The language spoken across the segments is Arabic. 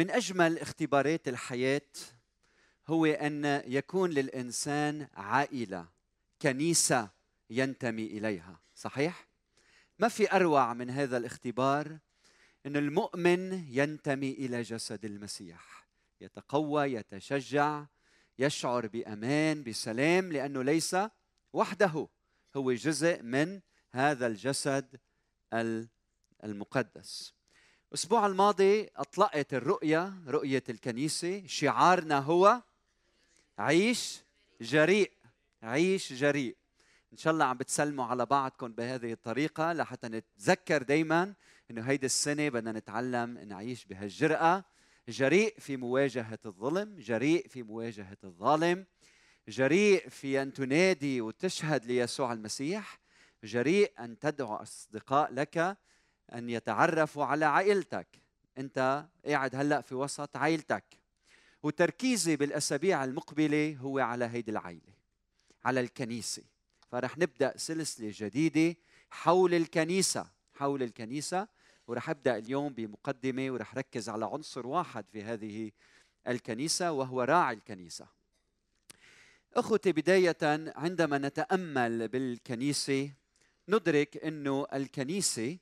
من أجمل اختبارات الحياة هو أن يكون للإنسان عائلة كنيسة ينتمي إليها صحيح؟ ما في أروع من هذا الاختبار إن المؤمن ينتمي إلى جسد المسيح يتقوى يتشجع يشعر بأمان بسلام لأنه ليس وحده هو جزء من هذا الجسد المقدس. الأسبوع الماضي أطلقت الرؤية رؤية الكنيسة شعارنا هو عيش جريء عيش جريء. إن شاء الله عم بتسلموا على بعضكم بهذه الطريقة لحتى نتذكر دائما إنه هيدي السنة بدنا نتعلم نعيش بهالجرأة. جريء في مواجهة الظلم جريء في مواجهة الظالم جريء في أن تنادي وتشهد ليسوع المسيح جريء أن تدعو أصدقاء لك. أن يتعرفوا على عائلتك. أنت قاعد هلأ في وسط عائلتك. وتركيزي بالأسابيع المقبلة هو على هيدي العائلة على الكنيسة. فرح نبدأ سلسلة جديدة حول الكنيسة حول الكنيسة. ورح أبدأ اليوم بمقدمة ورح ركز على عنصر واحد في هذه الكنيسة وهو راعي الكنيسة. أخوتي بداية عندما نتأمل بالكنيسة ندرك إنه الكنيسة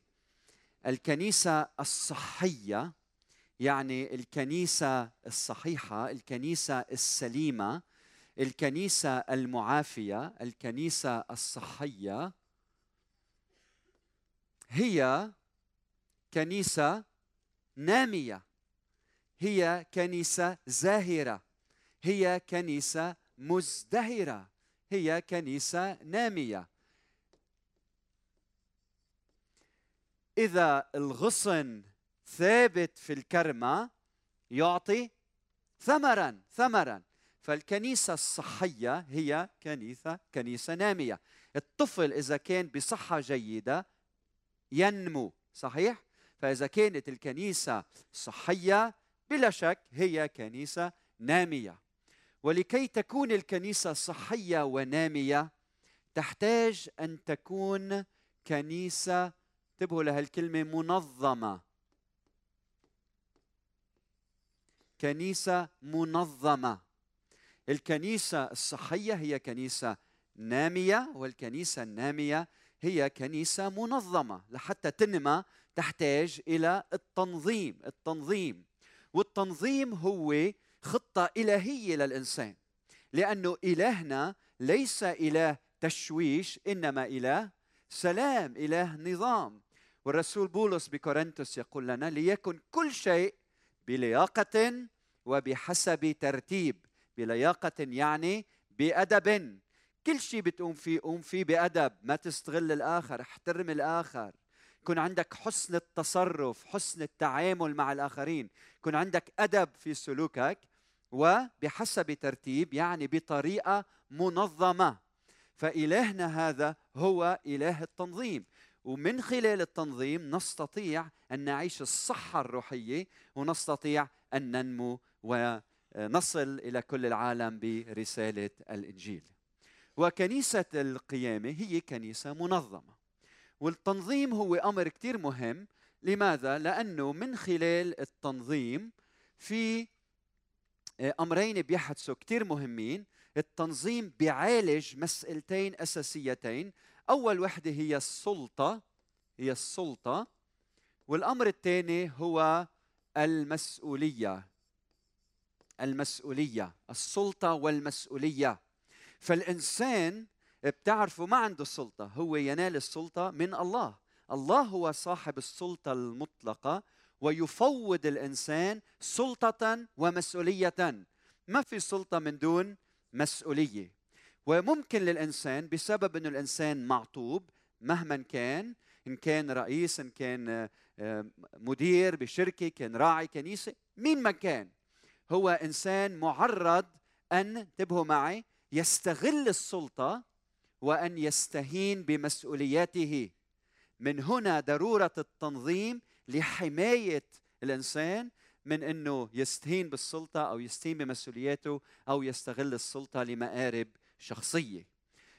الكنيسة الصحية يعني الكنيسة الصحيحة الكنيسة السليمة الكنيسة المعافية الكنيسة الصحية هي كنيسة نامية هي كنيسة زاهرة هي كنيسة مزدهرة هي كنيسة نامية. إذا الغصن ثابت في الكرمة يعطي ثمرا ثمرا. فالكنيسة الصحية هي كنيسة كنيسة نامية. الطفل إذا كان بصحة جيدة ينمو صحيح؟ فإذا كانت الكنيسة صحية بلا شك هي كنيسة نامية. ولكي تكون الكنيسة صحية ونامية تحتاج أن تكون كنيسة انتبهوا لهالكلمة منظمة. كنيسة منظمة. الكنيسة الصحية هي كنيسة نامية والكنيسة النامية هي كنيسة منظمة. لحتى تنمى تحتاج إلى التنظيم التنظيم. والتنظيم هو خطة إلهية للإنسان. لأنه إلهنا ليس إله تشويش إنما إله سلام إله نظام. والرسول بولس بكورنثوس يقول لنا ليكن كل شيء بلياقة وبحسب ترتيب. بلياقة يعني بأدب. كل شيء بتقوم فيه قوم فيه بأدب. ما تستغل الآخر احترم الآخر. يكون عندك حسن التصرف حسن التعامل مع الآخرين. يكون عندك أدب في سلوكك وبحسب ترتيب يعني بطريقة منظمة. فإلهنا هذا هو إله التنظيم. ومن خلال التنظيم نستطيع أن نعيش الصحة الروحية ونستطيع أن ننمو ونصل إلى كل العالم برسالة الإنجيل. وكنيسة القيامة هي كنيسة منظمة. والتنظيم هو أمر كثير مهم. لماذا؟ لأنه من خلال التنظيم في أمرين بيحدثوا كثير مهمين. التنظيم بيعالج مسألتين أساسيتين. أول وحدة هي السلطة هي السلطة. والأمر الثاني هو المسؤولية المسؤولية السلطة والمسؤولية. فالإنسان بتعرفوا ما عنده سلطة هو ينال السلطة من الله. الله هو صاحب السلطة المطلقة ويفوض الإنسان سلطة ومسؤولية. ما في سلطة من دون مسؤولية. وممكن للإنسان بسبب إنه الإنسان معطوب مهما كان إن كان رئيس إن كان آه، مدير بشركة كان راعي كنيسه مين ما كان. هو إنسان معرض أن انتبهوا معي يستغل السلطة وأن يستهين بمسؤولياته. من هنا ضرورة التنظيم لحماية الإنسان من إنه يستهين بالسلطة أو يستهين بمسؤولياته أو يستغل السلطة لمآرب شخصية.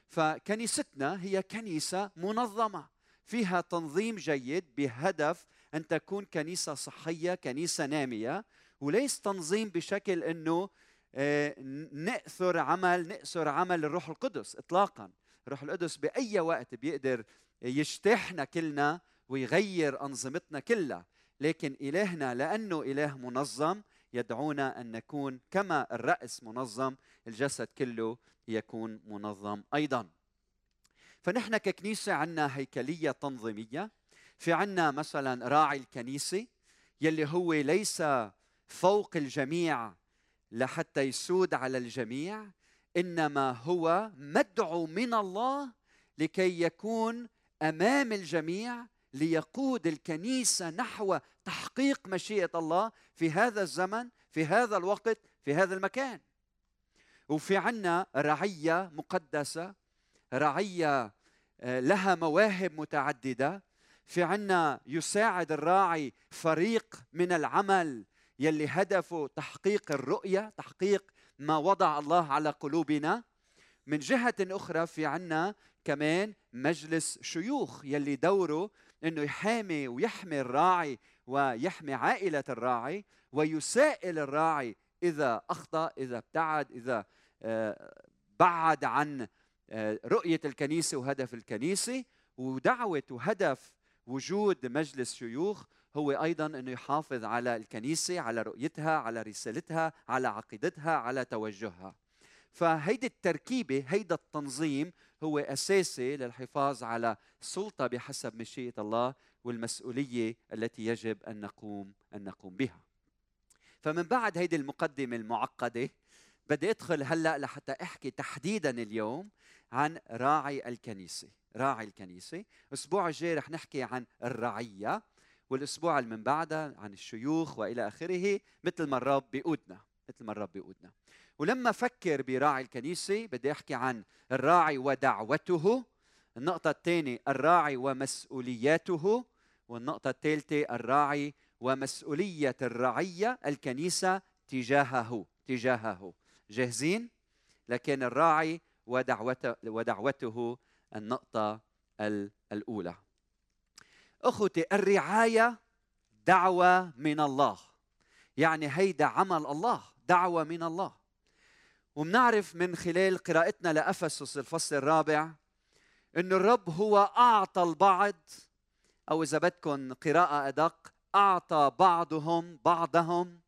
فكنيستنا هي كنيسة منظمة فيها تنظيم جيد بهدف أن تكون كنيسة صحية، كنيسة نامية وليس تنظيم بشكل أنه آه، نأثر عمل نأثر عمل الروح القدس اطلاقا الروح القدس بأي وقت بيقدر يجتاحنا كلنا ويغير أنظمتنا كلها لكن إلهنا لأنه إله منظم يدعونا أن نكون كما الرأس منظم الجسد كله يكون منظم أيضا. فنحن ككنيسة عندنا هيكلية تنظيمية. في عندنا مثلا راعي الكنيسة يلي هو ليس فوق الجميع لحتى يسود على الجميع إنما هو مدعو من الله لكي يكون أمام الجميع ليقود الكنيسة نحو تحقيق مشيئة الله في هذا الزمن في هذا الوقت في هذا المكان. وفي عنا رعية مقدسة رعية آه، لها مواهب متعددة. في عنا يساعد الراعي فريق من العمل يلي هدفه تحقيق الرؤية تحقيق ما وضع الله على قلوبنا. من جهة أخرى في عنا كمان مجلس شيوخ يلي دوره إنه يحامي ويحمي الراعي ويحمي عائلة الراعي ويسائل الراعي إذا أخطأ إذا ابتعد إذا آه، بعد عن آه، رؤية الكنيسة وهدف الكنيسة ودعوة وهدف وجود مجلس شيوخ هو أيضا إنه يحافظ على الكنيسة على رؤيتها على رسالتها على عقيدتها على توجهها. فهيدي التركيبة هيدا التنظيم هو أساسي للحفاظ على السلطه بحسب مشيئة الله والمسؤولية التي يجب أن نقوم أن نقوم بها. فمن بعد هيدي المقدمة المعقدة بدي أدخل هلأ لحتى أحكي تحديدا اليوم عن راعي الكنيسة، راعي الكنيسة، الأسبوع الجاي رح نحكي عن الرعية والأسبوع اللي من بعدها عن الشيوخ وإلى آخره مثل ما الرب بيقودنا، مثل ما الرب بيقودنا. ولما فكر براعي الكنيسة بدي أحكي عن الراعي ودعوته النقطة الثانية الراعي ومسؤولياته والنقطة الثالثة الراعي ومسؤولية الرعية الكنيسة تجاهه تجاهه. جاهزين؟ لكن الراعي ودعوته ودعوته النقطة الأولى. أخوتي الرعاية دعوة من الله. يعني هيدا عمل الله دعوة من الله. ومنعرف من خلال قراءتنا لأفسس الفصل الرابع أن الرب هو أعطى البعض أو إذا بدكم قراءة أدق أعطى بعضهم بعضهم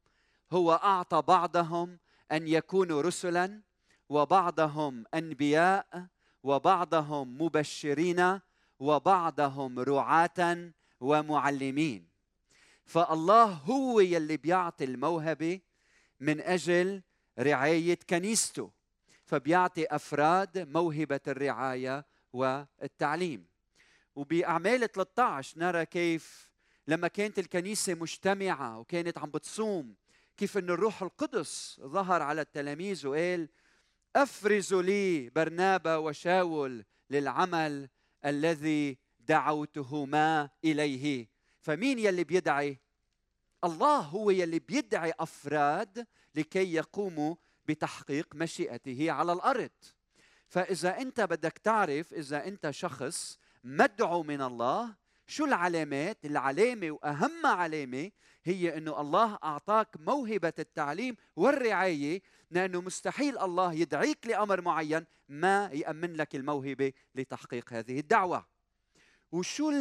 هو أعطى بعضهم أن يكونوا رسلا وبعضهم أنبياء وبعضهم مبشرين وبعضهم رعاة ومعلمين. فالله هو يلي بيعطي الموهبة من أجل رعاية كنيسته فبيعطي أفراد موهبة الرعاية والتعليم. وبأعمال 13 نرى كيف لما كانت الكنيسة مجتمعة وكانت عم بتصوم كيف إن الروح القدس ظهر على التلاميذ وقال أفرزوا لي برنابا وشاول للعمل الذي دعوتهما إليه. فمين يلي بيدعي؟ الله هو يلي بيدعي أفراد لكي يقوموا بتحقيق مشيئته على الأرض. فإذا أنت بدك تعرف إذا أنت شخص مدعو من الله شو العلامات؟ العلامة وأهم علامة هي إنه الله أعطاك موهبة التعليم والرعاية لأنه مستحيل الله يدعيك لأمر معين ما يأمن لك الموهبة لتحقيق هذه الدعوة. وشو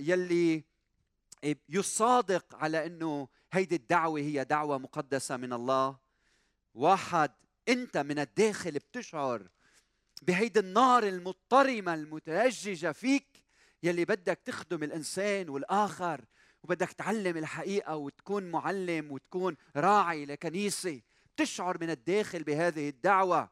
يلي يصادق على إنه هيدي الدعوة هي دعوة مقدسة من الله. واحد أنت من الداخل بتشعر بهيدي النار المضطرمة المتهججة فيك يلي بدك تخدم الإنسان والآخر وبدك تعلم الحقيقة وتكون معلم وتكون راعي لكنيسة. بتشعر من الداخل بهذه الدعوة.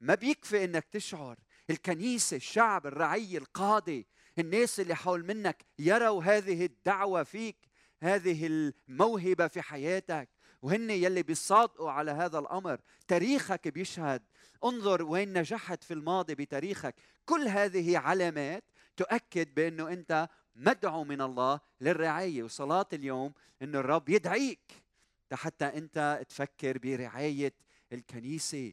ما بيكفي إنك تشعر. الكنيسة الشعب الرعيه القاضي الناس اللي حول منك يروا هذه الدعوة فيك. هذه الموهبة في حياتك وهن يلي بيصادقوا على هذا الأمر. تاريخك بيشهد. انظر وين نجحت في الماضي بتاريخك. كل هذه علامات تؤكد بأنه أنت مدعو من الله للرعاية. وصلاة اليوم إنه الرب يدعيك حتى أنت تفكر برعاية الكنيسة.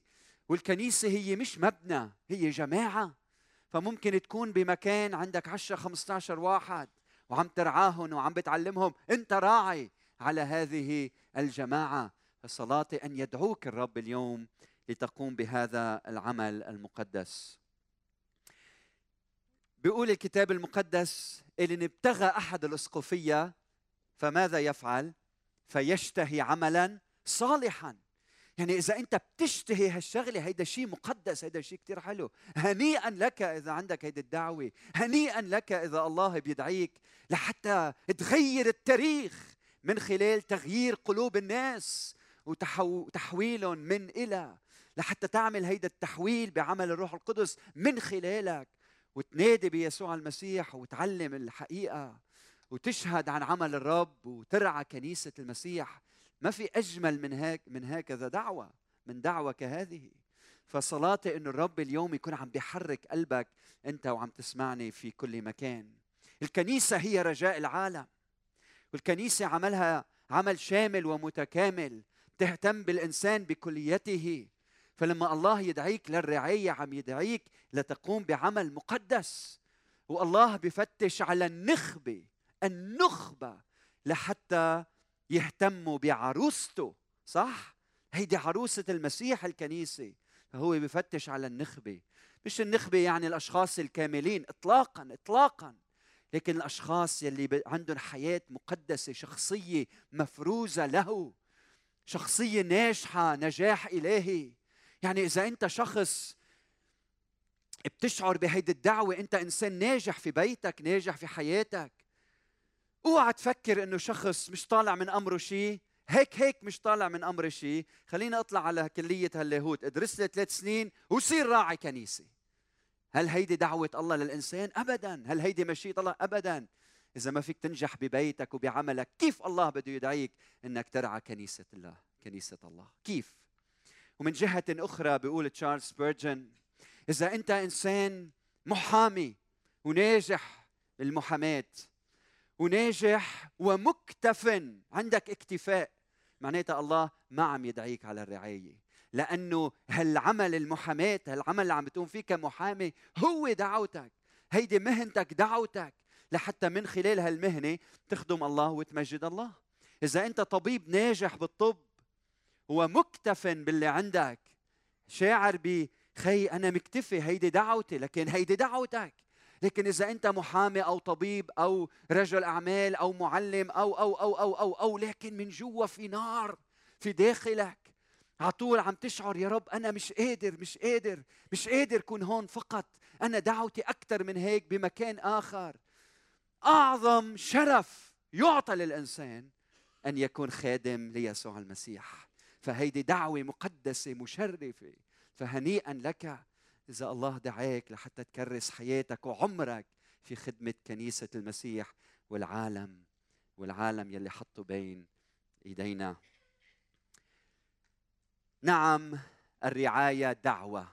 والكنيسة هي مش مبنى هي جماعة. فممكن تكون بمكان عندك 10 15 واحد. وعم ترعاهم وعم بتعلمهم. انت راعي على هذه الجماعة. صلاتي أن يدعوك الرب اليوم لتقوم بهذا العمل المقدس. بيقول الكتاب المقدس إن ابتغى أحد الأسقفية فماذا يفعل؟ فيشتهي عملا صالحا. يعني إذا أنت بتشتهي هالشغلة هيدا شيء مقدس هيدا شيء كتير حلو. هنيئا لك إذا عندك هيدي الدعوة. هنيئا لك إذا الله بيدعيك لحتى تغير التاريخ من خلال تغيير قلوب الناس وتحويلهم من إلى لحتى تعمل هيدا التحويل بعمل الروح القدس من خلالك. وتنادي بيسوع المسيح وتعلم الحقيقة وتشهد عن عمل الرب وترعى كنيسة المسيح. ما في أجمل من هيك من هكذا دعوة من دعوة كهذه. فصلاتي انه الرب اليوم يكون عم بيحرك قلبك أنت وعم تسمعني في كل مكان. الكنيسة هي رجاء العالم. والكنيسة عملها عمل شامل ومتكامل تهتم بالإنسان بكليته. فلما الله يدعيك للرعاية عم يدعيك لتقوم بعمل مقدس. والله بفتش على النخبة النخبة لحتى يهتموا بعروسته صح؟ هيدي عروسة المسيح الكنيسه فهو بفتش على النخبة. مش النخبة يعني الأشخاص الكاملين اطلاقا اطلاقا. لكن الأشخاص يلي عندهم حياة مقدسة شخصية مفروزة له. شخصية ناجحة نجاح إلهي. يعني إذا أنت شخص بتشعر بهيدي الدعوة أنت إنسان ناجح في بيتك ناجح في حياتك. اوعى تفكر انه شخص مش طالع من امره شيء هيك هيك مش طالع من أمر شيء خليني اطلع على كلية هاللاهوت. ادرس لي ثلاث سنين وصير راعي كنيسة. هل هيدي دعوة الله للإنسان؟ ابدا. هل هيدي مشيئة الله؟ ابدا. إذا ما فيك تنجح ببيتك وبعملك كيف الله بده يدعيك إنك ترعى كنيسة الله؟ كنيسة الله. كيف؟ ومن جهة أخرى بيقول تشارلز بيرجن إذا أنت إنسان محامي وناجح بالمحاماه وناجح ومكتف. عندك اكتفاء. معناتها الله ما عم يدعيك على الرعاية. لأنه هالعمل المحاماة هالعمل اللي عم بتقوم فيه كمحامي هو دعوتك. هيدي مهنتك دعوتك. لحتى من خلال هالمهنة تخدم الله وتمجد الله. إذا أنت طبيب ناجح بالطب ومكتف باللي عندك شاعر بخي أنا مكتفي هيدي دعوتي لكن هيدي دعوتك. لكن إذا أنت محامي أو طبيب أو رجل أعمال أو معلم أو أو أو أو أو, أو لكن من جوا في نار في داخلك على طول عم تشعر يا رب أنا مش قادر مش قادر مش قادر كون هون فقط أنا دعوتي أكثر من هيك بمكان آخر. أعظم شرف يعطى للإنسان أن يكون خادم ليسوع المسيح. فهيدي دعوة مقدسة مشرفة. فهنيئا لك إذا الله دعاك لحتى تكرس حياتك وعمرك في خدمة كنيسة المسيح والعالم والعالم يلي حطه بين إيدينا. نعم الرعاية دعوة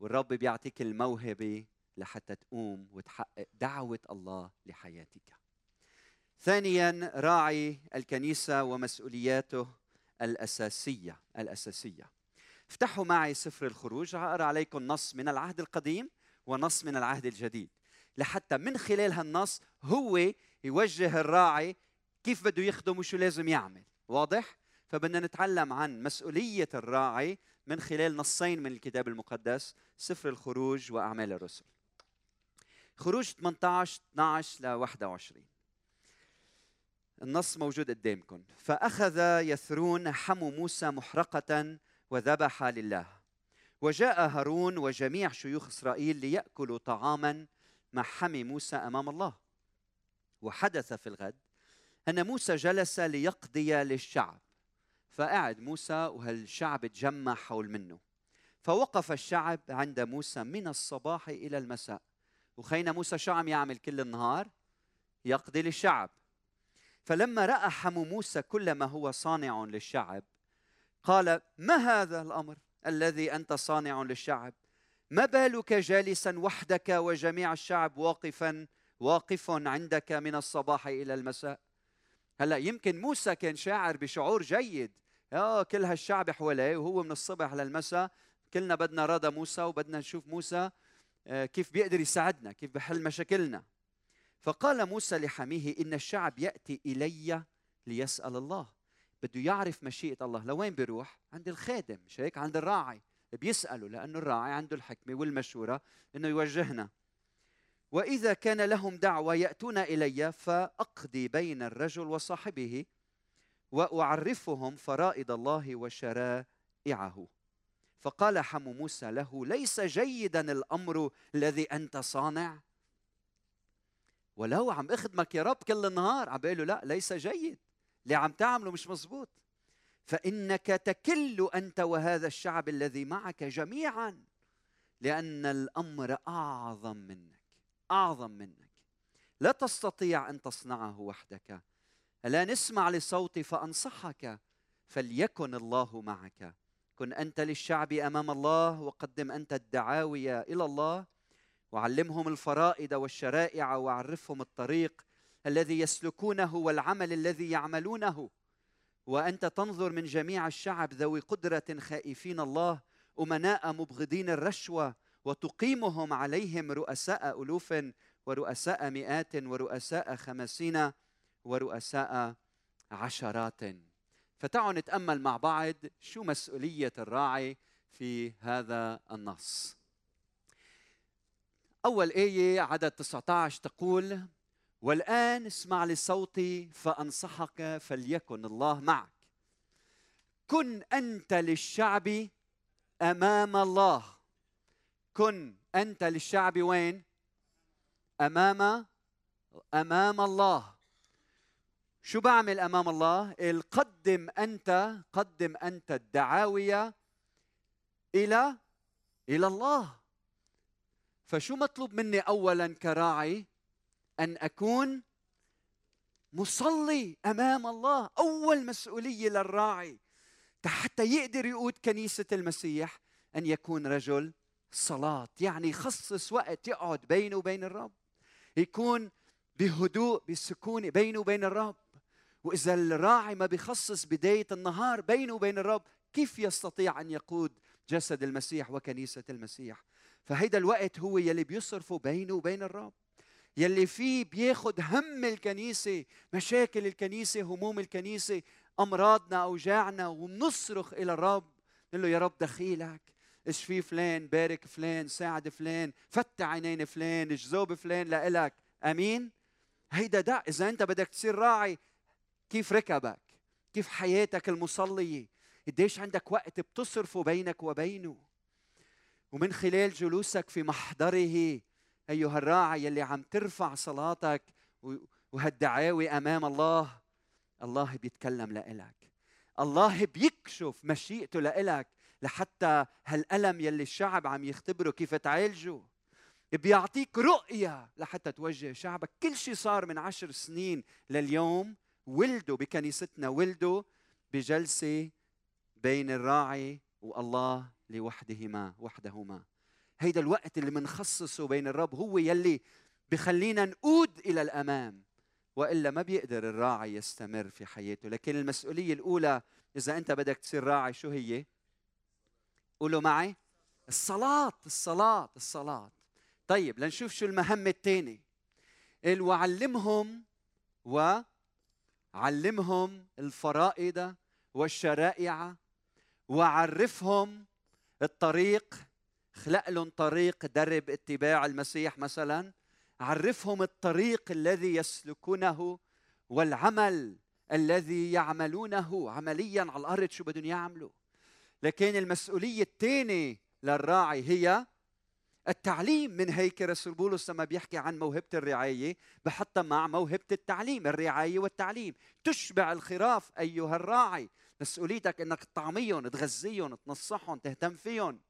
والرب بيعطيك الموهبة لحتى تقوم وتحقق دعوة الله لحياتك. ثانيا راعي الكنيسة ومسؤولياته الأساسية الأساسية. افتحوا معي سفر الخروج اقرا عليكم نص من العهد القديم ونص من العهد الجديد لحتى من خلال هالنص هو يوجه الراعي كيف بده يخدم وشو لازم يعمل. واضح؟ فبدنا نتعلم عن مسؤولية الراعي من خلال نصين من الكتاب المقدس سفر الخروج وأعمال الرسل. خروج 18 12 ل 21 النص موجود قدامكم. فأخذ يثرون حمو موسى محرقة وذبح لله. وجاء هارون وجميع شيوخ إسرائيل ليأكلوا طعاما مع حمي موسى أمام الله. وحدث في الغد أن موسى جلس ليقضي للشعب. فقعد موسى وهالشعب تجمع حول منه. فوقف الشعب عند موسى من الصباح إلى المساء. وخينا موسى شو عم يعمل كل النهار؟ يقضي للشعب. فلما رأى حمو موسى كل ما هو صانع للشعب قال ما هذا الأمر الذي أنت صانع للشعب؟ ما بالك جالسا وحدك وجميع الشعب واقفا واقف عندك من الصباح إلى المساء؟ هلا يمكن موسى كان شاعر بشعور جيد. آه كل هالشعب حواليه وهو من الصبح للمساء كلنا بدنا رضا موسى وبدنا نشوف موسى آه، كيف بيقدر يساعدنا كيف بحل مشاكلنا. فقال موسى لحميه إن الشعب يأتي إلي ليسأل الله. بده يعرف مشيئة الله. لوين بيروح؟ عند الخادم مش هيك؟ عند الراعي. بيسأله لأنه الراعي عنده الحكمة والمشورة أنه يوجهنا. وإذا كان لهم دعوة يأتون إلي فأقضي بين الرجل وصاحبه وأعرفهم فرائض الله وشرائعه. فقال حم موسى له ليس جيدا الأمر الذي أنت صانع؟ ولو عم أخدمك يا رب كل النهار. عم له لا ليس جيد. اللي عم تعمله مش مزبوط فإنك تكل أنت وهذا الشعب الذي معك جميعا لأن الأمر أعظم منك أعظم منك. لا تستطيع أن تصنعه وحدك. ألا نسمع لصوتي فأنصحك فليكن الله معك. كن أنت للشعب أمام الله وقدم أنت الدعاوي إلى الله. وعلمهم الفرائض والشرائع وعرفهم الطريق الذي يسلكونه والعمل الذي يعملونه. وأنت تنظر من جميع الشعب ذوي قدرة خائفين الله أمناء مبغضين الرشوة وتقيمهم عليهم رؤساء ألوف ورؤساء مئات ورؤساء خمسين ورؤساء عشرات. فتعالوا نتأمل مع بعض شو مسؤولية الراعي في هذا النص. أول آية عدد 19 تقول والآن اسمع لصوتي فأنصحك فليكن الله معك. كن أنت للشعب أمام الله. كن أنت للشعب وين؟ أمام أمام الله. شو بعمل أمام الله؟ قدم أنت قدم أنت الدعاوية إلى إلى الله. فشو مطلوب مني أولا كراعي؟ أن أكون مصلي أمام الله أول مسؤولية للراعي. حتى يقدر يقود كنيسة المسيح أن يكون رجل صلاة يعني يخصص وقت يقعد بينه وبين الرب. يكون بهدوء بسكون بينه وبين الرب. وإذا الراعي ما بيخصص بداية النهار بينه وبين الرب كيف يستطيع أن يقود جسد المسيح وكنيسة المسيح؟ فهيدا الوقت هو يلي بيصرفه بينه وبين الرب. يلي فيه بياخد هم الكنيسة مشاكل الكنيسة هموم الكنيسة أمراضنا أوجاعنا وبنصرخ إلى الرب. نقول له يا رب دخيلك. اشفي فلان؟ بارك فلان ساعد فلان فتح عينين فلان جذوب فلان؟ لإلك. أمين؟ هيدا دع إذا أنت بدك تصير راعي كيف ركبك؟ كيف حياتك المصلية؟ قديش عندك وقت بتصرفه بينك وبينه؟ ومن خلال جلوسك في محضره أيها الراعي يلي عم ترفع صلاتك وهالدعاوي أمام الله الله بيتكلم لإلك. الله بيكشف مشيئته لإلك لحتى هالألم يلي الشعب عم يختبره كيف تعالجه. بيعطيك رؤية لحتى توجه شعبك. كل شيء صار من عشر سنين لليوم ولدوا بكنيستنا ولدوا بجلسة بين الراعي والله لوحدهما وحدهما. هيدا الوقت اللي منخصصه بين الرب هو يلي بخلينا نقود إلى الأمام وإلا ما بيقدر الراعي يستمر في حياته. لكن المسؤولية الأولى إذا أنت بدك تصير راعي شو هي؟ قولوا معي. الصلاة الصلاة الصلاة. طيب لنشوف شو المهمة الثانية. قال وعلمهم وعلمهم الفرائض والشرائع وعرفهم الطريق خلق لهم طريق درب اتباع المسيح مثلا عرفهم الطريق الذي يسلكونه والعمل الذي يعملونه عمليا على الأرض شو بدهم يعملوا. لكن المسؤولية الثانية للراعي هي التعليم. من هيك رسول بولس لما بيحكي عن موهبة الرعاية بحطها مع موهبة التعليم الرعاية والتعليم. تشبع الخراف أيها الراعي. مسؤوليتك أنك تطعميهم تغذيهم تنصحهم تهتم فيهم.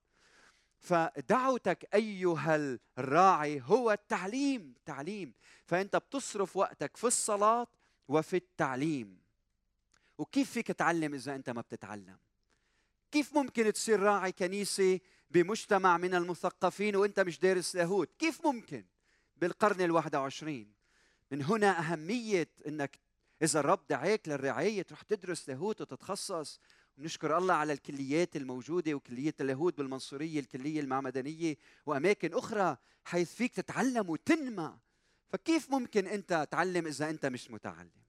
فدعوتك أيها الراعي هو التعليم تعليم. فأنت بتصرف وقتك في الصلاة وفي التعليم. وكيف فيك تعلم إذا أنت ما بتتعلم؟ كيف ممكن تصير راعي كنيسه بمجتمع من المثقفين وأنت مش دارس لاهوت كيف ممكن؟ بالقرن الواحد وعشرين. من هنا أهمية أنك إذا الرب دعاك للرعاية تروح تدرس لاهوت وتتخصص ونشكر الله على الكليات الموجودة وكلية اليهود بالمنصورية الكلية المعمدانية وأماكن أخرى حيث فيك تتعلم وتنمى. فكيف ممكن أنت تعلم إذا أنت مش متعلم؟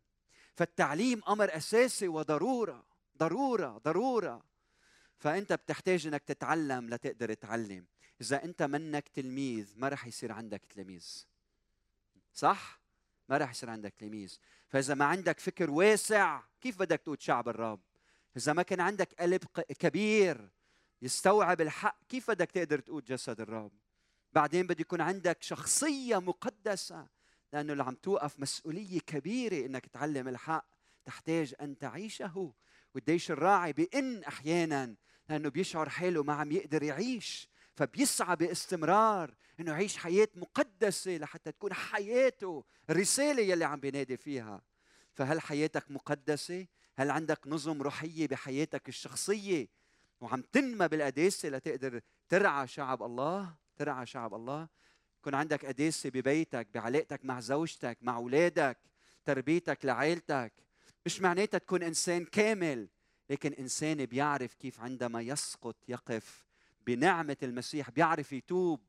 فالتعليم أمر أساسي وضرورة ضرورة ضرورة. فأنت بتحتاج إنك تتعلم لتقدر تعلم إذا أنت منك تلميذ ما رح يصير عندك تلاميذ صح؟ ما رح يصير عندك تلاميذ فإذا ما عندك فكر واسع كيف بدك تقول شعب الرب؟ إذا ما كان عندك قلب كبير يستوعب الحق كيف بدك تقدر تقول جسد الرب؟ بعدين بده يكون عندك شخصية مقدسة لأنه اللي عم توقف مسؤولية كبيرة إنك تعلم الحق تحتاج أن تعيشه. والديش الراعي بإن أحيانا لأنه بيشعر حاله ما عم يقدر يعيش. فبيسعى باستمرار إنه يعيش حياة مقدسة لحتى تكون حياته الرساله يلي عم بينادي فيها. فهل حياتك مقدسة؟ هل عندك نظم روحية بحياتك الشخصية وعم تنمى بالقداسة لتقدر ترعى شعب الله؟ ترعى شعب الله. يكون عندك قداسة ببيتك بعلاقتك مع زوجتك مع أولادك تربيتك لعائلتك. مش معناتها تكون إنسان كامل لكن إنسان بيعرف كيف عندما يسقط يقف بنعمة المسيح بيعرف يتوب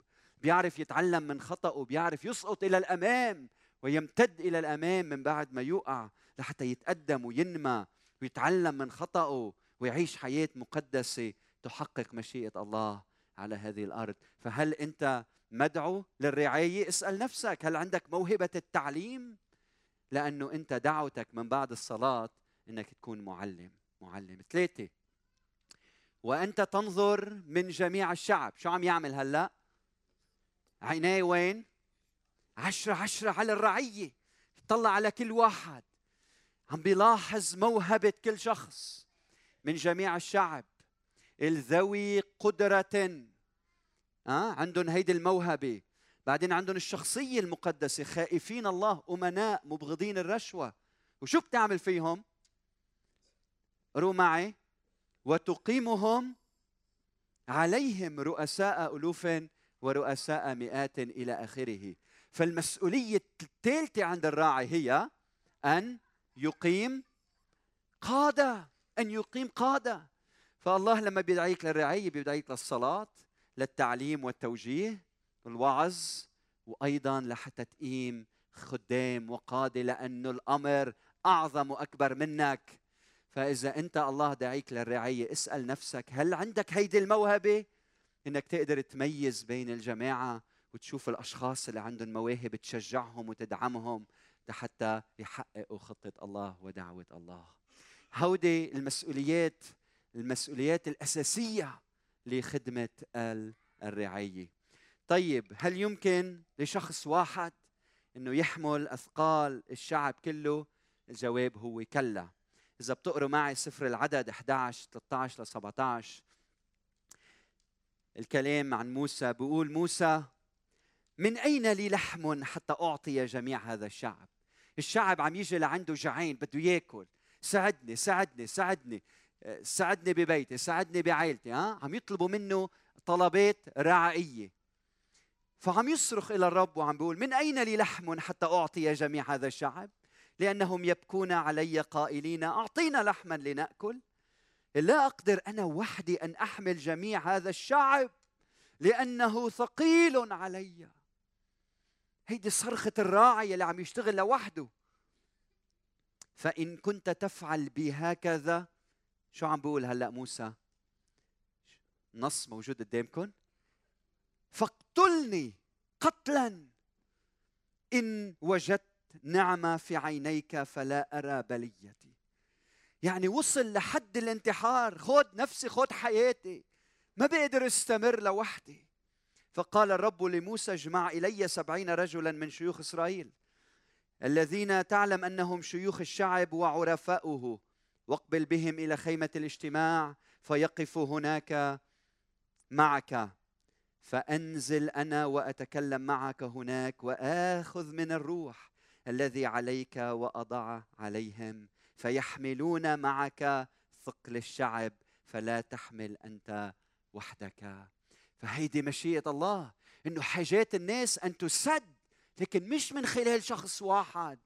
بيعرف يتعلم من خطأه بيعرف يسقط إلى الأمام ويمتد إلى الأمام من بعد ما يقع لحتى يتقدم وينمى ويتعلم من خطأه ويعيش حياة مقدسة تحقق مشيئة الله على هذه الأرض. فهل أنت مدعو للرعاية؟ اسأل نفسك هل عندك موهبة التعليم؟ لأنه أنت دعوتك من بعد الصلاة إنك تكون معلم معلم. ثلاثة وأنت تنظر من جميع الشعب. شو عم يعمل هلأ؟ عينيه وين؟ عشرة عشرة على الرعية. طلع على كل واحد. عم بيلاحظ موهبة كل شخص من جميع الشعب. الذوي قدرة. آه عندهم هيدي الموهبة. بعدين عندهم الشخصية المقدسة. خائفين الله أمناء مبغضين الرشوة. وشو بتعمل فيهم؟ قروا معي. وتقيمهم عليهم رؤساء ألوف ورؤساء مئات إلى آخره. فالمسؤولية الثالثة عند الراعي هي أن يقيم قادة أن يقيم قادة. فالله لما بيدعيك للرعاية بيدعيك للصلاة للتعليم والتوجيه والوعظ وأيضا لحتى تقيم خدام وقادة لأنه الأمر أعظم وأكبر منك. فإذا أنت الله دعيك للرعاية اسأل نفسك هل عندك هيدي الموهبة؟ إنك تقدر تميز بين الجماعة وتشوف الأشخاص اللي عندهم مواهب تشجعهم وتدعمهم. لحتى يحققوا خطة الله ودعوة الله. هودي المسؤوليات المسؤوليات الأساسية لخدمة الرعايه طيب هل يمكن لشخص واحد إنه يحمل أثقال الشعب كله؟ الجواب هو كلا. إذا بتقروا معي سفر العدد 11 13 ل 17 الكلام عن موسى بيقول موسى من أين لي لحم حتى أعطي جميع هذا الشعب؟ الشعب عم يجي لعنده جعان بده ياكل. ساعدني ساعدني ساعدني. ساعدني ببيتي ساعدني بعائلتي ها؟ عم يطلبوا منه طلبات رعائية. فعم يصرخ إلى الرب وعم بيقول من أين لي لحم حتى أعطي جميع هذا الشعب؟ لأنهم يبكون علي قائلين أعطينا لحما لنأكل. لا أقدر أنا وحدي أن أحمل جميع هذا الشعب لأنه ثقيل علي. هيدي صرخة الراعي اللي عم يشتغل لوحده. فإن كنت تفعل بي هكذا شو عم بقول هلأ موسى؟ نص موجود قدامكم فاقتلني قتلا. إن وجدت نعمة في عينيك فلا أرى بليتي. يعني وصل لحد الانتحار خد نفسي خد حياتي. ما بقدر استمر لوحدي. فقال الرب لموسى اجمع إلي سبعين رجلا من شيوخ إسرائيل الذين تعلم أنهم شيوخ الشعب وعرفاؤه واقبل بهم إلى خيمة الاجتماع فيقفوا هناك معك فأنزل أنا وأتكلم معك هناك وآخذ من الروح الذي عليك وأضع عليهم فيحملون معك ثقل الشعب فلا تحمل أنت وحدك. فهيدي مشيئة الله إنه حاجات الناس أن تسد لكن مش من خلال شخص واحد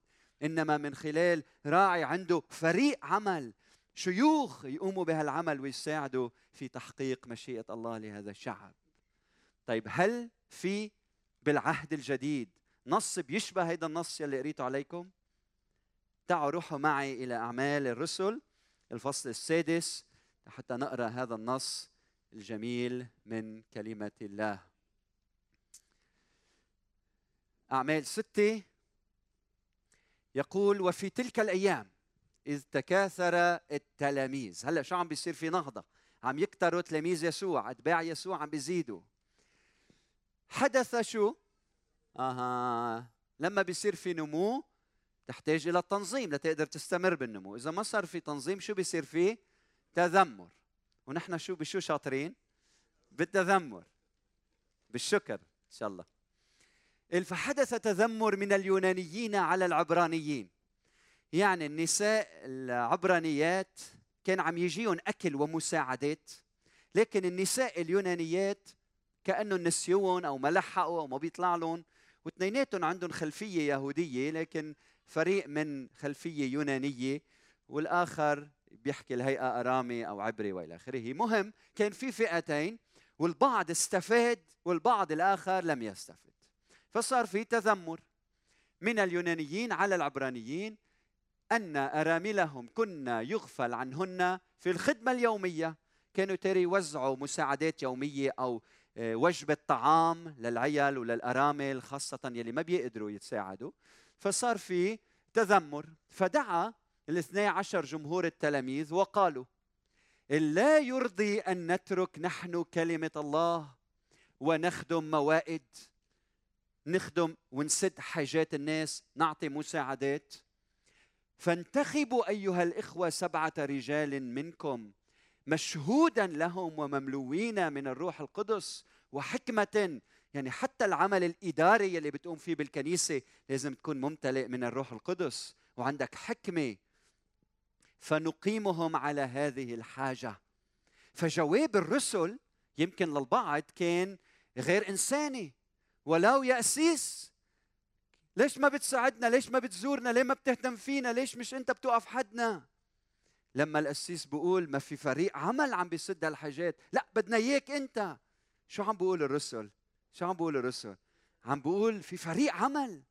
إنما من خلال راعي عنده فريق عمل شيوخ يقوموا بهالعمل ويساعدوا في تحقيق مشيئة الله لهذا الشعب. طيب هل في بالعهد الجديد نص بيشبه هذا النص يلي قريته عليكم؟ تعالوا روحوا معي إلى أعمال الرسل الفصل السادس حتى نقرأ هذا النص الجميل من كلمة الله. أعمال ستة. يقول وفي تلك الأيام إذ تكاثر التلاميذ. هلأ شو عم بيصير في نهضة؟ عم يكتروا تلاميذ يسوع أتباع يسوع عم بيزيدوا. حدث شو؟ أها لما بيصير في نمو تحتاج إلى التنظيم لتقدر تستمر بالنمو. إذا ما صار في تنظيم شو بيصير فيه تذمر. ونحن شو بشو شاطرين؟ بالتذمر بالشكر إن شاء الله. فحدث تذمر من اليونانيين على العبرانيين. يعني النساء العبرانيات كان عم يجيهم أكل ومساعدات لكن النساء اليونانيات كأنه نسيون أو ما لحقوا أو ما بيطلع لهم واثنيناتهم عندهم خلفية يهودية لكن فريق من خلفية يونانية والآخر بيحكي الهيئة أرامي أو عبري وإلى آخره. مهم كان في فئتين والبعض استفاد والبعض الآخر لم يستفد. فصار في تذمر من اليونانيين على العبرانيين أن اراملهم كنا يغفل عنهن في الخدمة اليومية. كانوا تري يوزعوا مساعدات يومية أو آه، وجبة طعام للعيال وللأرامل خاصة يلي ما بيقدروا يتساعدوا. فصار في تذمر. فدعا الاثني عشر جمهور التلاميذ وقالوا لا يرضي أن نترك نحن كلمة الله ونخدم موائد نخدم ونسد حاجات الناس نعطي مساعدات. فانتخبوا أيها الإخوة سبعة رجال منكم مشهودا لهم ومملوين من الروح القدس وحكمة يعني حتى العمل الإداري اللي بتقوم فيه بالكنيسة لازم تكون ممتلئ من الروح القدس وعندك حكمة فنقيمهم على هذه الحاجة. فجواب الرسل يمكن للبعض كان غير إنساني ولو يأسيس ليش ما بتساعدنا؟ ليش ما بتزورنا؟ ليه ما بتهتم فينا؟ ليش مش أنت بتوقف حدنا؟ لما القسيس بيقول ما في فريق عمل عم بيسد هالحاجات. لا بدنا إياك أنت. شو عم بيقول الرسل؟ شو عم بيقول الرسل؟ عم بيقول في فريق عمل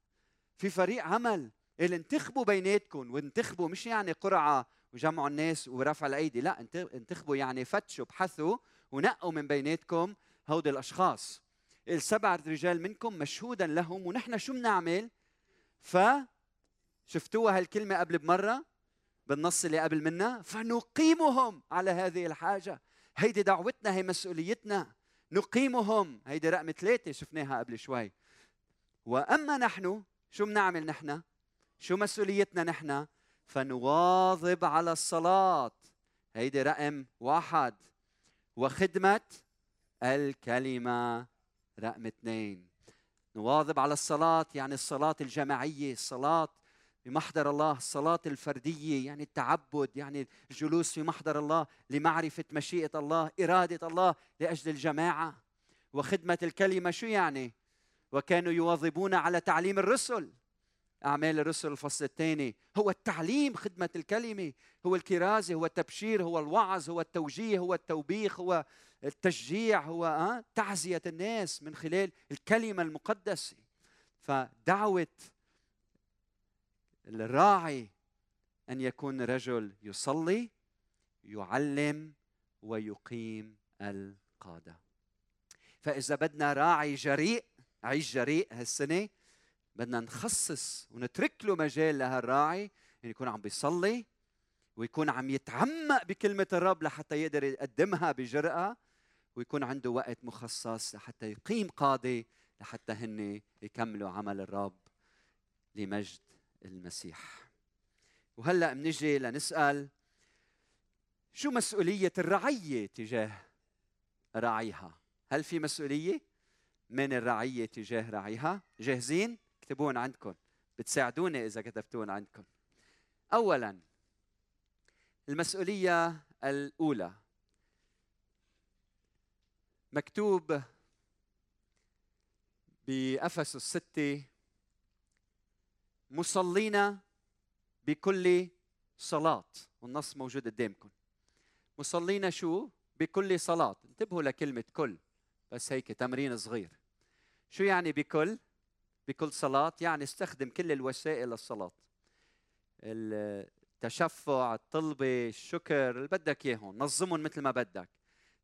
في فريق عمل. اللي انتخبوا بيناتكم وانتخبوا مش يعني قرعة وجمعوا الناس ورفع الأيدي. لا انتخبوا يعني فتشوا بحثوا ونقوا من بيناتكم هودي الأشخاص. السبع رجال منكم مشهودا لهم ونحن شو بنعمل؟ ف شفتوها هالكلمة قبل بمرة؟ بالنص اللي قبل منا؟ فنقيمهم على هذه الحاجة. هيدي دعوتنا هي مسؤوليتنا. نقيمهم. هيدي رقم ثلاثة شفناها قبل شوي. وأما نحن شو بنعمل نحن؟ شو مسؤوليتنا نحن؟ فنواظب على الصلاة. هيدي رقم واحد. وخدمة الكلمة رقم اثنين نواظب على الصلاة يعني الصلاة الجماعية الصلاة بمحضر الله الصلاة الفردية يعني التعبد يعني الجلوس في محضر الله لمعرفة مشيئة الله إرادة الله لأجل الجماعة. وخدمة الكلمة شو يعني؟ وكانوا يواظبون على تعليم الرسل. أعمال الرسل الفصل الثاني. هو التعليم خدمة الكلمة هو الكرازة هو التبشير هو الوعظ هو التوجيه هو التوبيخ هو التشجيع هو آه، تعزية الناس من خلال الكلمة المقدسة. فدعوة الراعي أن يكون رجل يصلي يعلم ويقيم القادة. فإذا بدنا راعي جريء عيش جريء هالسنة بدنا نخصص ونترك له مجال لهالراعي ان يكون عم بيصلي ويكون عم يتعمق بكلمة الرب لحتى يقدر يقدمها بجرأة ويكون عنده وقت مخصص لحتى يقيم قاضي لحتى هن يكملوا عمل الرب لمجد المسيح. وهلأ بنجي لنسأل شو مسؤولية الرعية تجاه راعيها؟ هل في مسؤولية من الرعية تجاه راعيها؟ جاهزين؟ اكتبون عندكم بتساعدوني إذا كتبتون عندكم. اولا المسؤولية الأولى. مكتوب بأفسس 6 مصلين بكل صلاة. والنص موجود قدامكم. مصلين شو؟ بكل صلاة. انتبهوا لكلمة كل بس هيك تمرين صغير. شو يعني بكل؟ بكل صلاة يعني استخدم كل الوسائل للصلاة التشفع الطلبة الشكر اللي بدك إياهم نظمهم مثل ما بدك.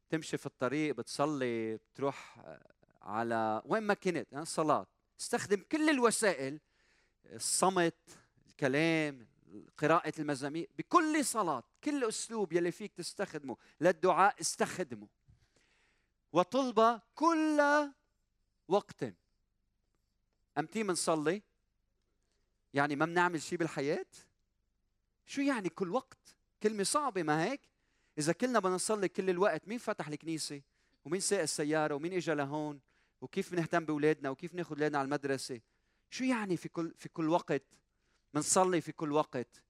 تمشي في الطريق بتصلي بتروح على وين ما كنت صلاة. استخدم كل الوسائل الصمت الكلام قراءة المزامير بكل صلاة. كل أسلوب يلي فيك تستخدمه للدعاء استخدمه. وطلبة كل وقت. أمتي منصلي يعني ما بنعمل شيء بالحياة؟ شو يعني كل وقت؟ كلمة صعبة ما هيك؟ إذا كلنا بدنا نصلي كل الوقت مين فتح الكنيسة؟ ومين ساق السيارة؟ ومين إجا لهون؟ وكيف بنهتم بأولادنا؟ وكيف ناخذ أولادنا على المدرسة؟ شو يعني في كل في كل وقت؟ بنصلي في كل وقت.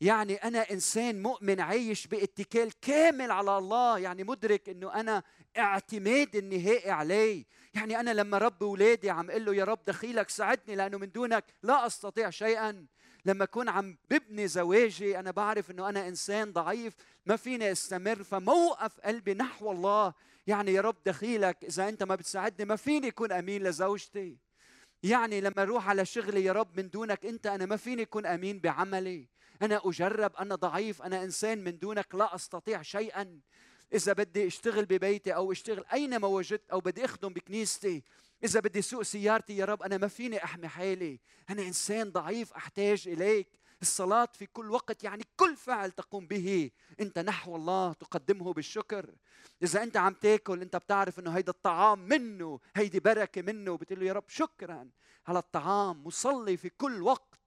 يعني أنا إنسان مؤمن عايش باتكال كامل على الله يعني مدرك إنه أنا اعتماد النهائي عليه. يعني أنا لما رب اولادي عم أقول له يا رب دخيلك ساعدني لأنه من دونك لا أستطيع شيئا. لما أكون عم ببني زواجي أنا بعرف إنه أنا إنسان ضعيف ما فيني أستمر فموقف قلبي نحو الله. يعني يا رب دخيلك إذا أنت ما بتساعدني ما فيني أكون أمين لزوجتي. يعني لما أروح على شغلي يا رب من دونك أنت أنا ما فيني أكون أمين بعملي. أنا أجرب أنا ضعيف أنا إنسان من دونك لا أستطيع شيئا. إذا بدي أشتغل ببيتي أو أشتغل أينما وجدت أو بدي أخدم بكنيستي إذا بدي سوق سيارتي يا رب أنا ما فيني أحمي حالي. أنا إنسان ضعيف أحتاج إليك. الصلاة في كل وقت يعني كل فعل تقوم به. أنت نحو الله تقدمه بالشكر. إذا أنت عم تاكل أنت بتعرف أنه هيدا الطعام منه هيدي بركة منه. بتقول له يا رب شكرا. على الطعام مصلي في كل وقت.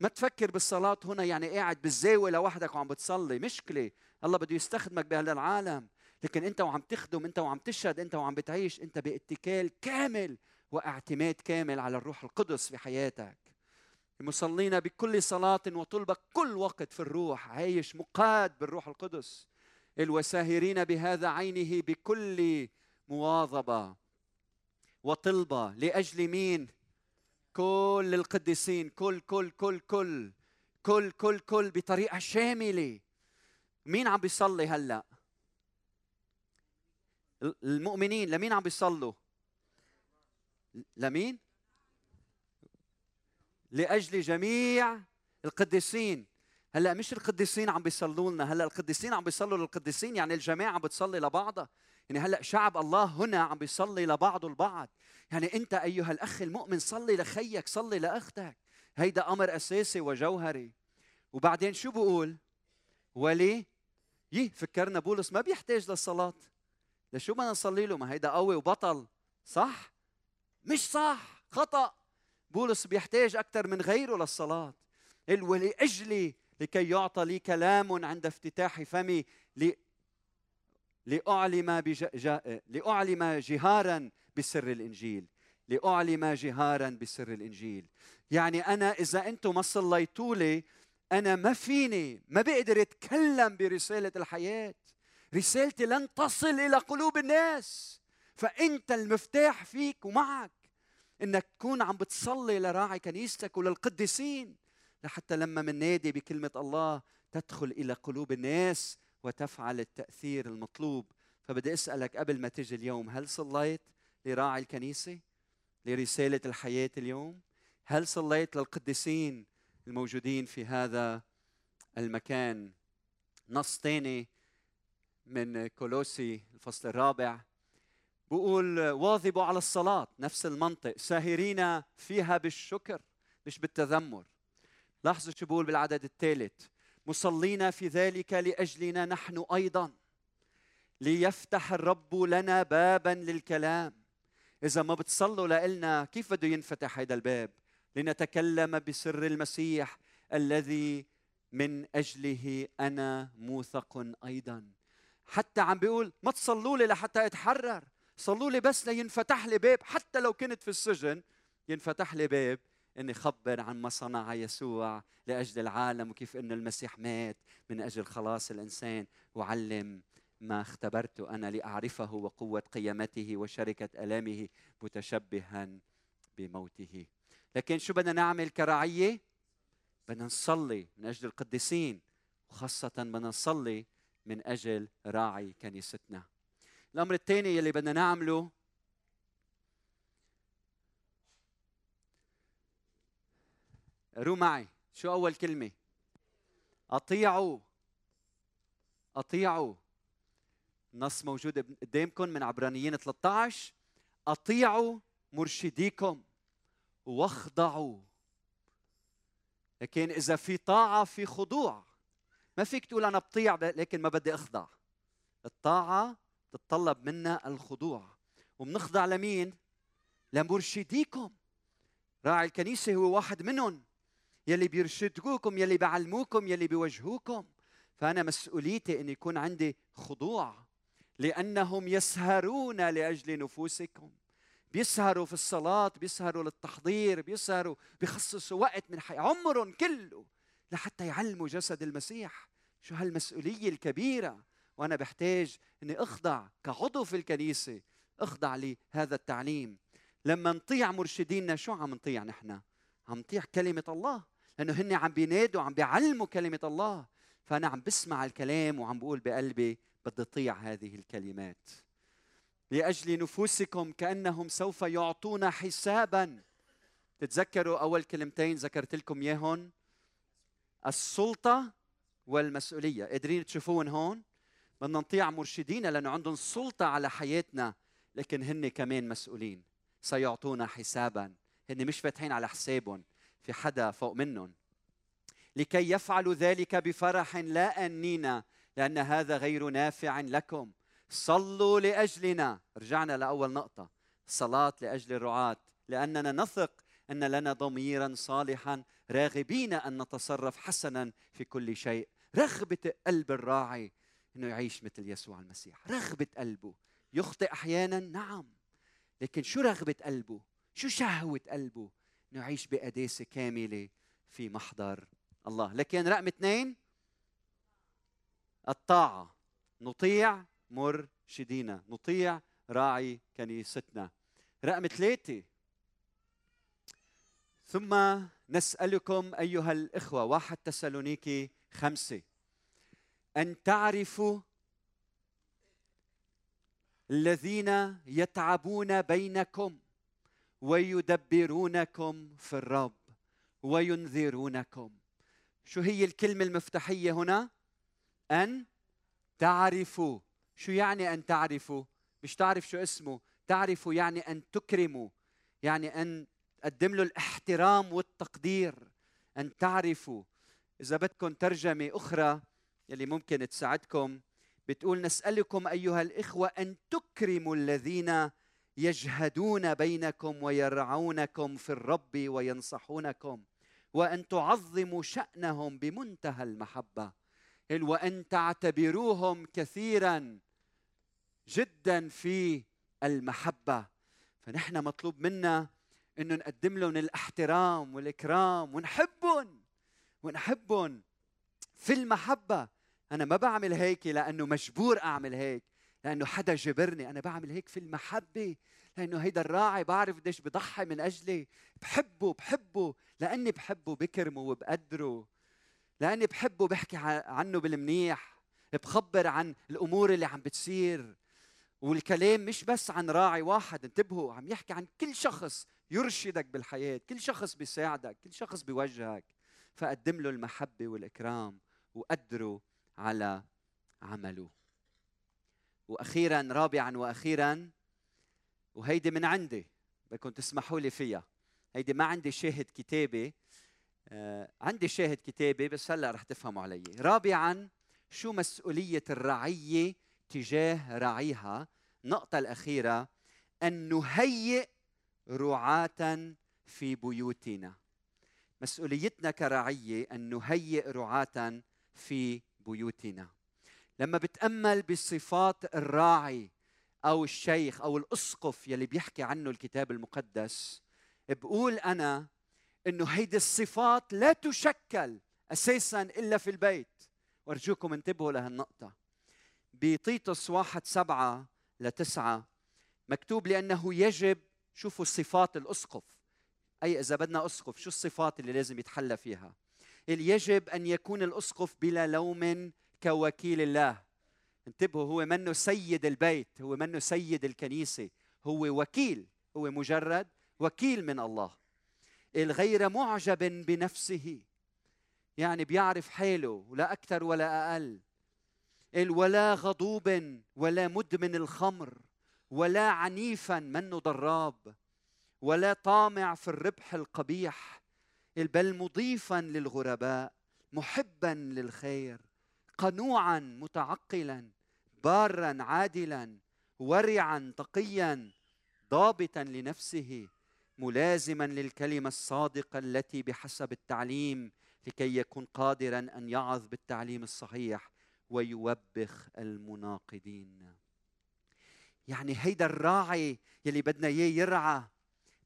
ما تفكر بالصلاة هنا يعني قاعد بالزاوية لوحدك وعم بتصلي. مشكلة. الله بده يستخدمك بهذا العالم لكن انت وعم تخدم انت وعم تشهد انت وعم بتعيش انت باتكال كامل واعتماد كامل على الروح القدس في حياتك. المصلين بكل صلاة وطلبة كل وقت في الروح. عايش مقاد بالروح القدس. الوساهرين بهذا عينه بكل مواظبة وطلبة. لأجل مين؟ كل القديسين كل كل كل كل كل كل كل بطريقة شاملة. مين عم بيصلي هلأ؟ المؤمنين لمين عم بيصلوا؟ لمين؟ لأجل جميع القديسين هلا مش القديسين عم بيصلوا لنا هلا القديسين عم بيصلوا للقديسين يعني الجماعة عم بتصلي لبعضها يعني هلا شعب الله هنا عم بيصلي لبعضه البعض يعني أنت أيها الأخ المؤمن صلي لخيك صلي لأختك هيدا أمر أساسي وجوهري وبعدين شو بقول ولي يه فكرنا بولس ما بيحتاج للصلاة. لشو بدنا نصلي له؟ ما هيدا قوي وبطل. صح؟ مش صح. خطأ. بولس بيحتاج أكثر من غيره للصلاة. ولأجلي لكي يعطى لي كلام عند افتتاح فمي لأعلم بج... لأعلم جهارا بسر الإنجيل. لأعلم جهارا بسر الإنجيل. يعني أنا إذا أنتم ما صليتوا لي أنا ما فيني ما بقدر أتكلم برسالة الحياة. رسالتي لن تصل إلى قلوب الناس. فأنت المفتاح فيك ومعك إنك تكون عم بتصلي لراعي كنيستك وللقديسين. لحتى لما منادي بكلمة الله تدخل إلى قلوب الناس وتفعل التأثير المطلوب. فبدي أسألك قبل ما تجي اليوم هل صليت لراعي الكنيسة؟ لرسالة الحياة اليوم؟ هل صليت للقديسين؟ الموجودين في هذا المكان. نص ثاني من كولوسي الفصل الرابع. بقول واظبوا على الصلاة. نفس المنطق. ساهرين فيها بالشكر مش بالتذمر. لاحظوا شو بقول بالعدد الثالث. مصلين في ذلك لأجلنا نحن أيضا ليفتح الرب لنا بابا للكلام. إذا ما بتصلوا لنا كيف بده ينفتح هذا الباب؟ لنتكلم بسر المسيح الذي من أجله أنا موثق أيضا. حتى عم بيقول ما تصلوا لي لحتى أتحرر. صلوا لي بس لينفتح لي باب. حتى لو كنت في السجن ينفتح لي باب إني خبر عن ما صنع يسوع لأجل العالم وكيف إنه المسيح مات من أجل خلاص الإنسان. وعلم ما اختبرت أنا لأعرفه وقوة قيامته وشركة ألامه متشبها بموته. لكن شو بدنا نعمل كرعيه بدنا نصلي من أجل القديسين وخاصة بدنا نصلي من أجل راعي كنيستنا. الأمر الثاني يلي بدنا نعمله قروا معي. شو أول كلمة؟ أطيعوا. أطيعوا. النص موجود قدامكم من عبرانيين 13 أطيعوا مرشديكم. واخضعوا. لكن إذا في طاعة في خضوع ما فيك تقول أنا بطيع لكن ما بدي أخضع. الطاعة تتطلب منا الخضوع. وبنخضع لمين؟ لمرشديكم. راعي الكنيسة هو واحد منهم. يلي بيرشدوكم يلي بيعلموكم يلي بيوجهوكم. فأنا مسؤوليتي إن يكون عندي خضوع لأنهم يسهرون لأجل نفوسكم. بيسهروا في الصلاة بيسهروا للتحضير بيسهروا بيخصصوا وقت من حي عمرهم كله لحتى يعلموا جسد المسيح شو هالمسؤولية الكبيرة. وأنا بحتاج أني أخضع كعضو في الكنيسة أخضع لهذا التعليم. لما نطيع مرشدينا شو عم نطيع نحن؟ عم نطيع كلمة الله. لأنه هن عم بينادوا عم بيعلموا كلمة الله. فأنا عم بسمع الكلام وعم بقول بقلبي بدي أطيع هذه الكلمات. لأجل نفوسكم كأنهم سوف يعطون حسابا. تتذكروا أول كلمتين ذكرت لكم إياهم؟ السلطة والمسؤولية. قادرين تشوفون هون؟ بدنا نطيع مرشدينا لأنه عندهم سلطة على حياتنا لكن هن كمان مسؤولين. سيعطونا حسابا. هن مش فاتحين على حسابهم في حدا فوق منهم. لكي يفعلوا ذلك بفرح لا انين لأن هذا غير نافع لكم. صلوا لأجلنا. رجعنا لأول نقطة. صلاة لأجل الرعاة. لأننا نثق أن لنا ضميرا صالحا راغبين أن نتصرف حسنا في كل شيء. رغبة قلب الراعي إنه يعيش مثل يسوع المسيح. رغبة قلبه. يخطئ أحيانا؟ نعم. لكن شو رغبة قلبه؟ شو شهوة قلبه؟ إنه يعيش بقداسة كاملة في محضر الله. لكن رقم اثنين الطاعة. نطيع مرشدينا. نطيع راعي كنيستنا. رقم ثلاثة. ثم نسألكم أيها الإخوة واحد تسالونيكي خمسة. أن تعرفوا الذين يتعبون بينكم ويدبرونكم في الرب وينذرونكم. شو هي الكلمة المفتاحية هنا؟ أن تعرفوا. شو يعني أن تعرفوا؟ مش تعرف شو اسمه تعرفوا يعني أن تكرموا يعني أن تقدم له الاحترام والتقدير أن تعرفوا. إذا بدكم ترجمة أخرى يلي ممكن تساعدكم بتقول نسألكم أيها الإخوة أن تكرموا الذين يجهدون بينكم ويرعونكم في الرب وينصحونكم وأن تعظموا شأنهم بمنتهى المحبة. وأن تعتبروهم كثيرا جدا في المحبة. فنحن مطلوب منا انه نقدم لهم الاحترام والإكرام ونحبهم ونحبهم في المحبة. أنا ما بعمل هيك لأنه مجبور أعمل هيك لأنه حدا جبرني. أنا بعمل هيك في المحبة لأنه هيدا الراعي بعرف قديش بضحي من أجلي. بحبه بحبه لأني بحبه بكرمه وبقدره. لأني بحبه بحكي عنه بالمنيح بخبر عن الأمور اللي عم بتصير. والكلام مش بس عن راعي واحد انتبهوا عم يحكي عن كل شخص يرشدك بالحياة كل شخص بيساعدك كل شخص بيوجهك. فقدم له المحبة والإكرام وقدره على عمله. وأخيرا رابعا وأخيرا وهيدي من عندي بدكم تسمحوا لي فيها. هيدي ما عندي شاهد كتابي عندي شاهد كتابي بس هلا رح تفهموا علي. رابعا شو مسؤولية الرعية تجاه راعيها النقطة الأخيرة أن نهيئ رعاة في بيوتنا. مسؤوليتنا كرعية أن نهيئ رعاة في بيوتنا. لما بتأمل بصفات الراعي أو الشيخ أو الأسقف يلي بيحكي عنه الكتاب المقدس بقول أنا أنه هيدي الصفات لا تشكل أساسا إلا في البيت. وأرجوكم انتبهوا لهالنقطة بطيطس واحد سبعة لتسعة مكتوب لأنه يجب شوفوا صفات الأسقف. أي إذا بدنا أسقف شو الصفات اللي لازم يتحلى فيها؟ يجب أن يكون الأسقف بلا لوم كوكيل الله؟ انتبهوا هو منه سيد البيت هو منه سيد الكنيسة. هو وكيل هو مجرد وكيل من الله. الغير معجب بنفسه. يعني بيعرف حاله ولا أكثر ولا أقل. ولا غضوب ولا مدمن الخمر ولا عنيفا منه ضراب ولا طامع في الربح القبيح. بل مضيفا للغرباء محبا للخير قنوعا متعقلا بارا عادلا ورعا تقيا ضابطا لنفسه. ملازما للكلمة الصادقة التي بحسب التعليم لكي يكون قادرا أن يعظ بالتعليم الصحيح ويوبخ المناقضين. يعني هيدا الراعي يلي بدنا إياه يرعى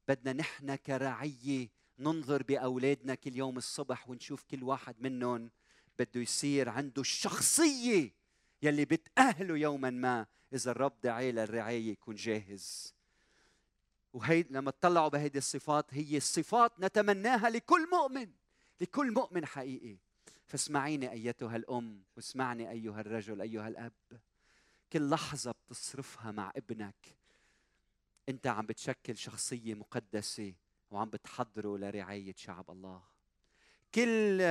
بدنا نحن كرعيه ننظر بأولادنا كل يوم الصبح ونشوف كل واحد منهم بده يصير عنده الشخصية يلي بتأهله يوما ما إذا الرب دعاه للرعاية يكون جاهز. وهي لما تطلعوا بهيدي الصفات هي الصفات نتمناها لكل مؤمن لكل مؤمن حقيقي. فاسمعيني أيتها الأم واسمعني أيها الرجل أيها الأب. كل لحظة بتصرفها مع ابنك أنت عم بتشكل شخصية مقدسة وعم بتحضره لرعاية شعب الله. كل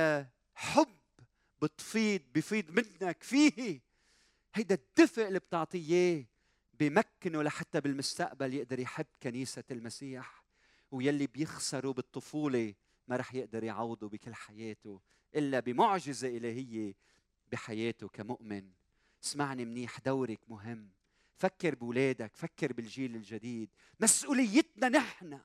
حب بتفيض بفيض منك فيه. هيدا الدفء اللي بتعطيه بمكنه لحتى بالمستقبل يقدر يحب كنيسة المسيح ويلي بيخسروا بالطفولة ما رح يقدر يعوضه بكل حياته إلا بمعجزة إلهية بحياته كمؤمن. اسمعني منيح دورك مهم. فكر بولادك فكر بالجيل الجديد. مسؤوليتنا نحن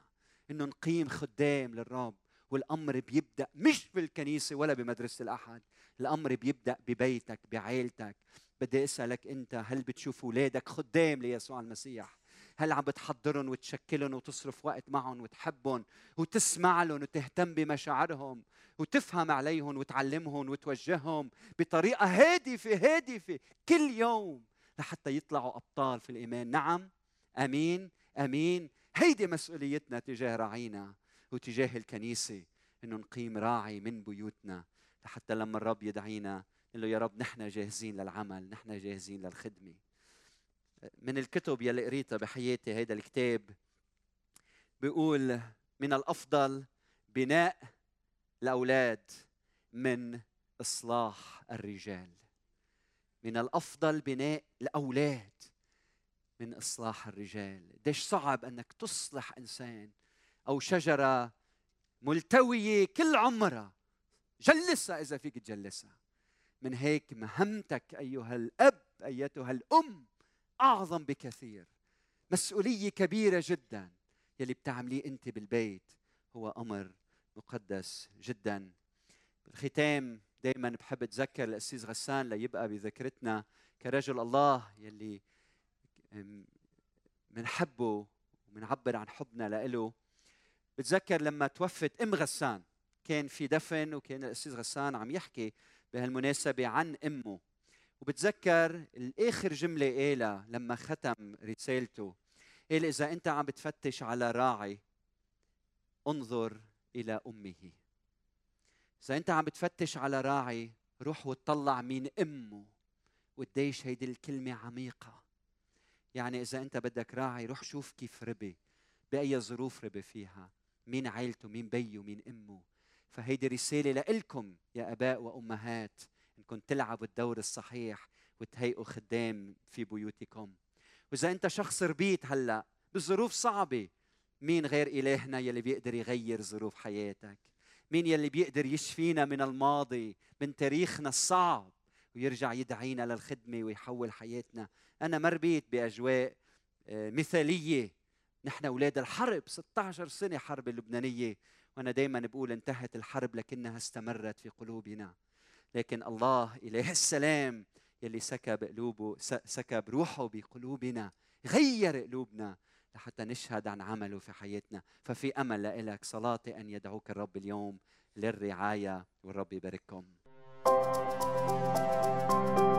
إنه نقيم خدام للرب والأمر بيبدأ مش بالكنيسة ولا بمدرسة الأحد الأمر بيبدأ ببيتك بعائلتك بدي أسألك أنت هل بتشوف اولادك خدام ليسوع المسيح؟ هل عم بتحضرهم وتشكلهم وتصرف وقت معهم وتحبهم وتسمع لهم وتهتم بمشاعرهم وتفهم عليهم وتعلمهم وتوجههم بطريقة هادفة هادفة كل يوم لحتى يطلعوا أبطال في الإيمان؟ نعم. آمين. آمين. هيدي مسؤوليتنا تجاه راعينا وتجاه الكنيسة إنه نقيم راعي من بيوتنا لحتى لما الرب يدعينا نقول له يا رب نحن جاهزين للعمل نحن جاهزين للخدمة. من الكتب يلي قريتها بحياتي هيدا الكتاب بيقول من الأفضل بناء الأولاد من إصلاح الرجال. من الأفضل بناء الأولاد من إصلاح الرجال. قديش صعب إنك تصلح إنسان أو شجرة ملتوية كل عمرها. جلسها إذا فيك تجلسها. من هيك مهمتك أيها الأب أيتها الأم أعظم بكثير. مسؤولية كبيرة جدا. يلي بتعمليه أنت بالبيت هو أمر مقدس جدا. بالختام دائما بحب أتذكر الاسيس غسان ليبقى بذاكرتنا كرجل الله يلي بنحبه وبنعبر عن حبنا له بتذكر لما توفت أم غسان. كان في دفن وكان الاسيس غسان عم يحكي بهالمناسبة عن أمه. وبتذكر الآخر جملة قالها لما ختم رسالته. قال إذا أنت عم بتفتش على راعي انظر إلى أمه. إذا أنت عم بتفتش على راعي روح وتطلع مين أمه. وقديش هيدي الكلمة عميقة. يعني إذا أنت بدك راعي روح شوف كيف ربي بأي ظروف ربي فيها. مين عائلته مين بيه مين أمه. فهيدي رسالة لإلكم يا آباء وأمهات انكم تلعبوا الدور الصحيح وتهيئوا خدام في بيوتكم. وإذا أنت شخص ربيت هلأ بظروف صعبة مين غير إلهنا يلي بيقدر يغير ظروف حياتك؟ مين يلي بيقدر يشفينا من الماضي من تاريخنا الصعب ويرجع يدعينا للخدمة ويحول حياتنا؟ أنا ما ربيت بأجواء آه، مثالية. نحن أولاد الحرب 16 سنة حرب اللبنانية. وأنا دائما بقول انتهت الحرب لكنها استمرت في قلوبنا. لكن الله اله السلام يلي سكب قلوبه سكب روحه بقلوبنا غير قلوبنا لحتى نشهد عن عمله في حياتنا. ففي أمل لك صلاتي أن يدعوك الرب اليوم للرعاية والرب يبارككم. thank you